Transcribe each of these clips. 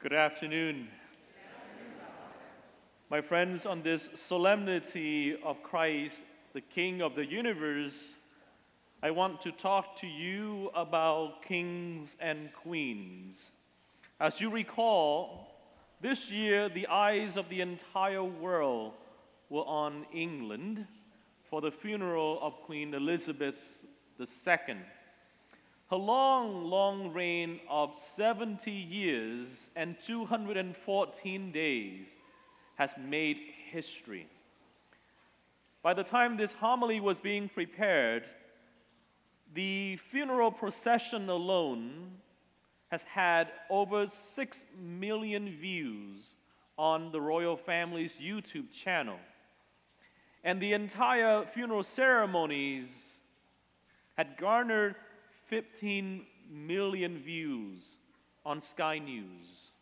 Good afternoon. My friends, on this solemnity of Christ, the King of the universe, I want to talk to you about kings and queens. As you recall, this year the eyes of the entire world were on England for the funeral of Queen Elizabeth II. Her long, long reign of 70 years and 214 days has made history. By the time this homily was being prepared, the funeral procession alone has had over 6 million views on the royal family's YouTube channel. And the entire funeral ceremonies had garnered 15 million views on Sky News.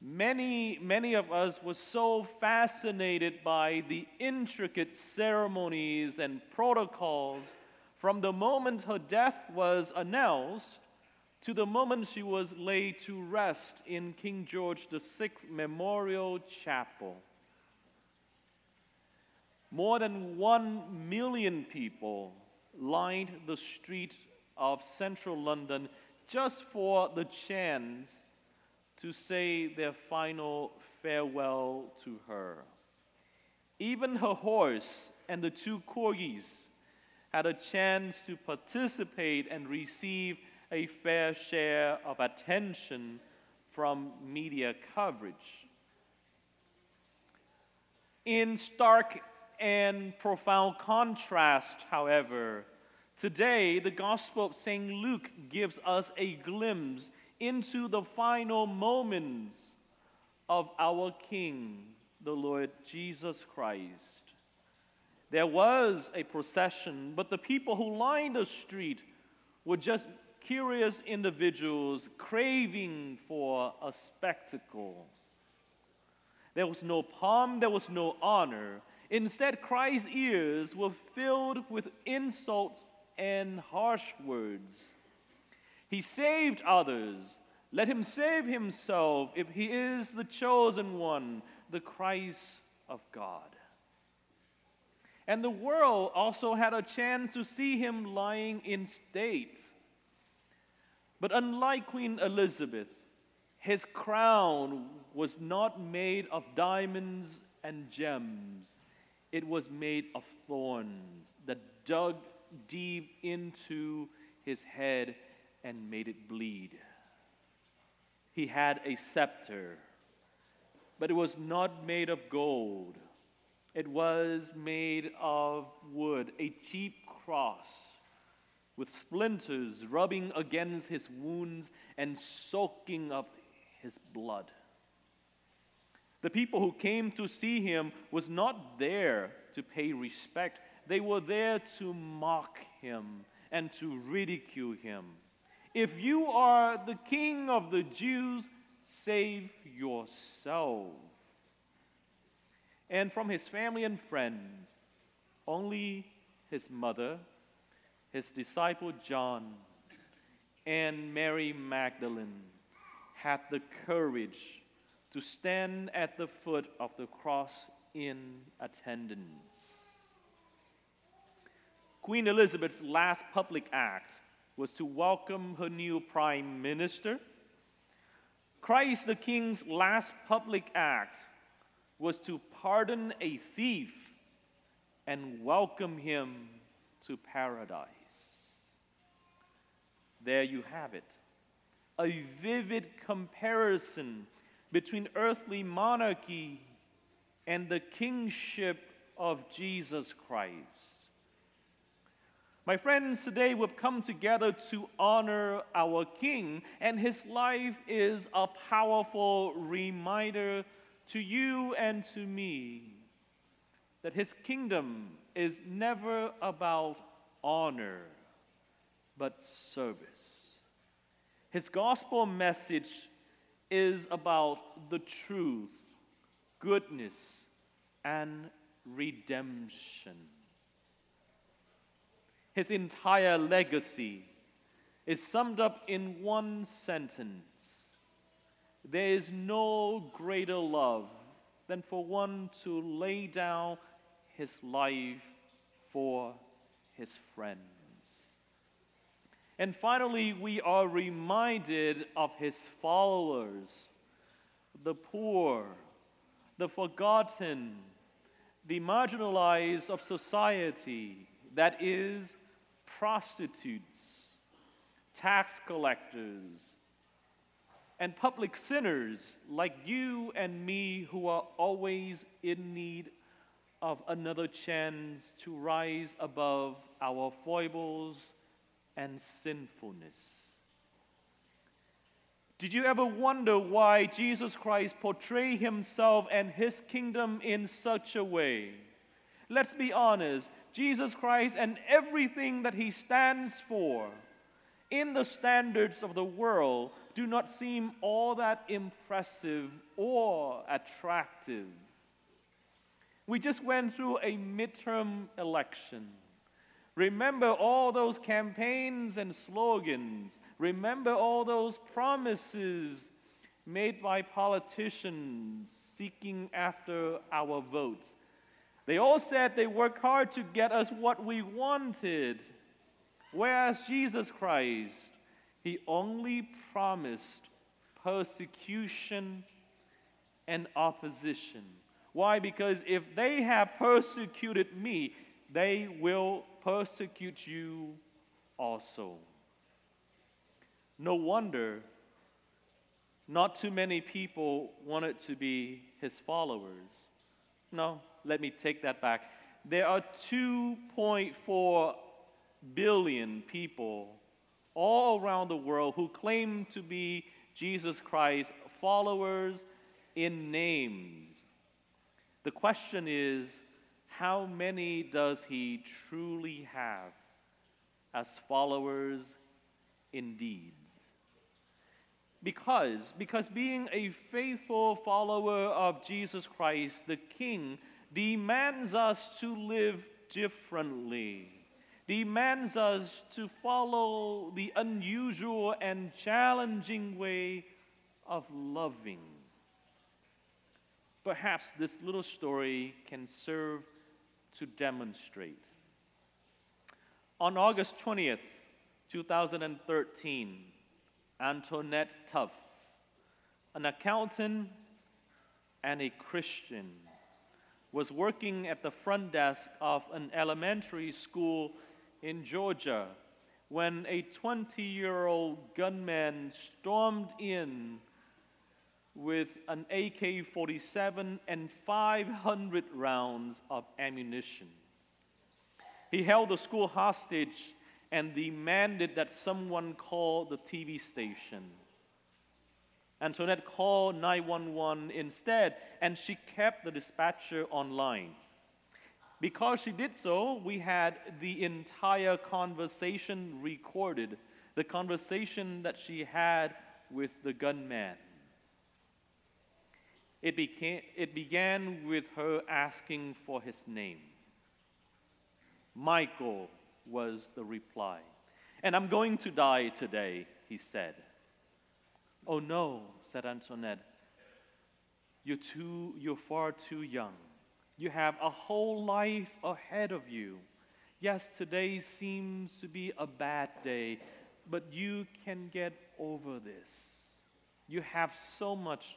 Many, many of us were so fascinated by the intricate ceremonies and protocols from the moment her death was announced to the moment she was laid to rest in King George VI Memorial Chapel. More than one million people lined the street of central London just for the chance to say their final farewell to her. Even her horse and the two corgis had a chance to participate and receive a fair share of attention from media coverage. In stark and profound contrast, however, today the Gospel of St. Luke gives us a glimpse into the final moments of our King, the Lord Jesus Christ. There was a procession, but the people who lined the street were just curious individuals craving for a spectacle. There was no pomp, there was no honor. Instead, Christ's ears were filled with insults and harsh words. He saved others. Let him save himself if he is the chosen one, the Christ of God. And the world also had a chance to see him lying in state. But unlike Queen Elizabeth, his crown was not made of diamonds and gems, it was made of thorns that dug deep into his head and made it bleed. He had a scepter, but it was not made of gold. It was made of wood, a cheap cross with splinters rubbing against his wounds and soaking up his blood. The people who came to see him was not there to pay respect. They were there to mock him and to ridicule him. If you are the king of the Jews, save yourself. And from his family and friends, only his mother, his disciple John, and Mary Magdalene had the courage to stand at the foot of the cross in attendance. Queen Elizabeth's last public act was to welcome her new prime minister. Christ the King's last public act was to pardon a thief and welcome him to paradise. There you have it a vivid comparison between earthly monarchy and the kingship of Jesus Christ. My friends, today we've come together to honor our King, and his life is a powerful reminder to you and to me that his kingdom is never about honor, but service. His gospel message is about the truth, goodness, and redemption. His entire legacy is summed up in one sentence there is no greater love than for one to lay down his life for his friends. And finally, we are reminded of his followers, the poor, the forgotten, the marginalized of society, that is, prostitutes, tax collectors, and public sinners like you and me who are always in need of another chance to rise above our foibles and sinfulness. Did you ever wonder why Jesus Christ portrayed himself and his kingdom in such a way? Let's be honest, Jesus Christ and everything that he stands for in the standards of the world do not seem all that impressive or attractive. We just went through a midterm election. Remember all those campaigns and slogans. Remember all those promises made by politicians seeking after our votes. They all said they worked hard to get us what we wanted. Whereas Jesus Christ, he only promised persecution and opposition. Why? Because if they have persecuted me, they will persecute you also. No wonder not too many people wanted to be his followers. No, let me take that back. There are 2.4 billion people all around the world who claim to be Jesus Christ followers in names. The question is how many does he truly have as followers in deeds? Because, because being a faithful follower of Jesus Christ, the King, demands us to live differently, demands us to follow the unusual and challenging way of loving. Perhaps this little story can serve to demonstrate. On August 20th, 2013, Antoinette Tuff, an accountant and a Christian, was working at the front desk of an elementary school in Georgia when a 20 year old gunman stormed in with an AK 47 and 500 rounds of ammunition. He held the school hostage and demanded that someone call the TV station. Antoinette called 911 instead, and she kept the dispatcher online. Because she did so, we had the entire conversation recorded, the conversation that she had with the gunman. It, became, it began with her asking for his name. Michael was the reply. And I'm going to die today, he said. Oh no, said Antoinette. You're, too, you're far too young. You have a whole life ahead of you. Yes, today seems to be a bad day, but you can get over this. You have so much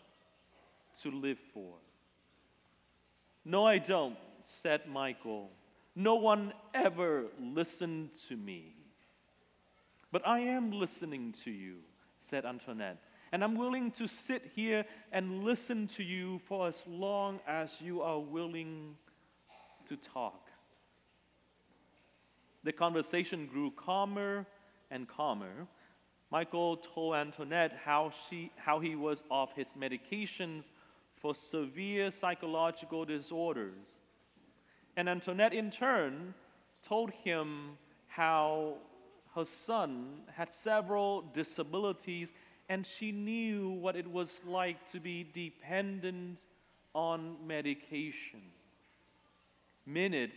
to live for. No, I don't, said Michael. No one ever listened to me. But I am listening to you, said Antoinette. And I'm willing to sit here and listen to you for as long as you are willing to talk. The conversation grew calmer and calmer. Michael told Antoinette how, she, how he was off his medications for severe psychological disorders. And Antoinette, in turn, told him how her son had several disabilities and she knew what it was like to be dependent on medication. Minute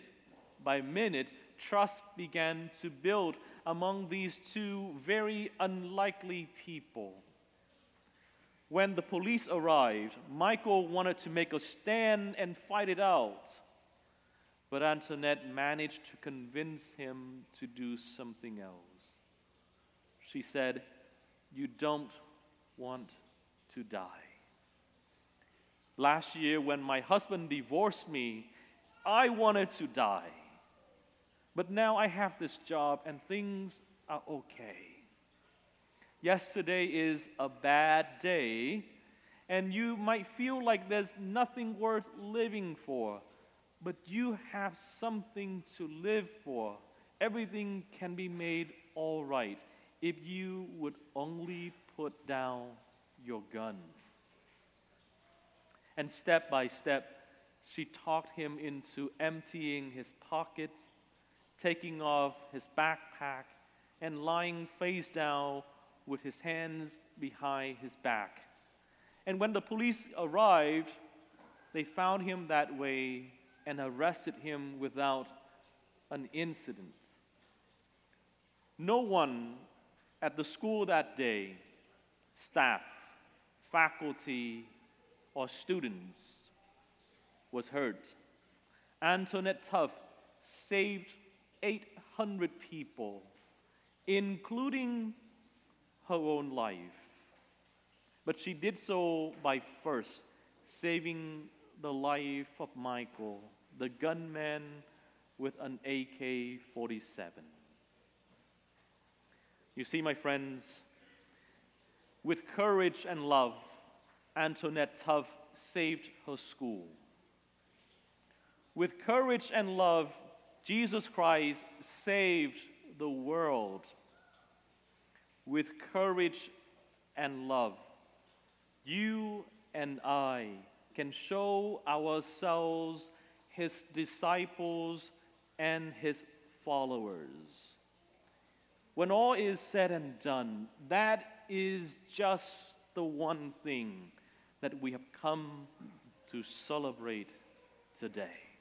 by minute, trust began to build among these two very unlikely people. When the police arrived, Michael wanted to make a stand and fight it out. But Antoinette managed to convince him to do something else. She said, You don't want to die. Last year, when my husband divorced me, I wanted to die. But now I have this job and things are okay. Yesterday is a bad day, and you might feel like there's nothing worth living for, but you have something to live for. Everything can be made all right if you would only put down your gun. And step by step, she talked him into emptying his pockets, taking off his backpack, and lying face down with his hands behind his back. And when the police arrived, they found him that way and arrested him without an incident. No one at the school that day, staff, faculty, or students, was hurt. Antoinette Tuff saved 800 people, including her own life. But she did so by first saving the life of Michael, the gunman with an AK 47. You see, my friends, with courage and love, Antoinette Tuff saved her school. With courage and love, Jesus Christ saved the world with courage and love, you and I can show ourselves his disciples and his followers. When all is said and done, that is just the one thing that we have come to celebrate today.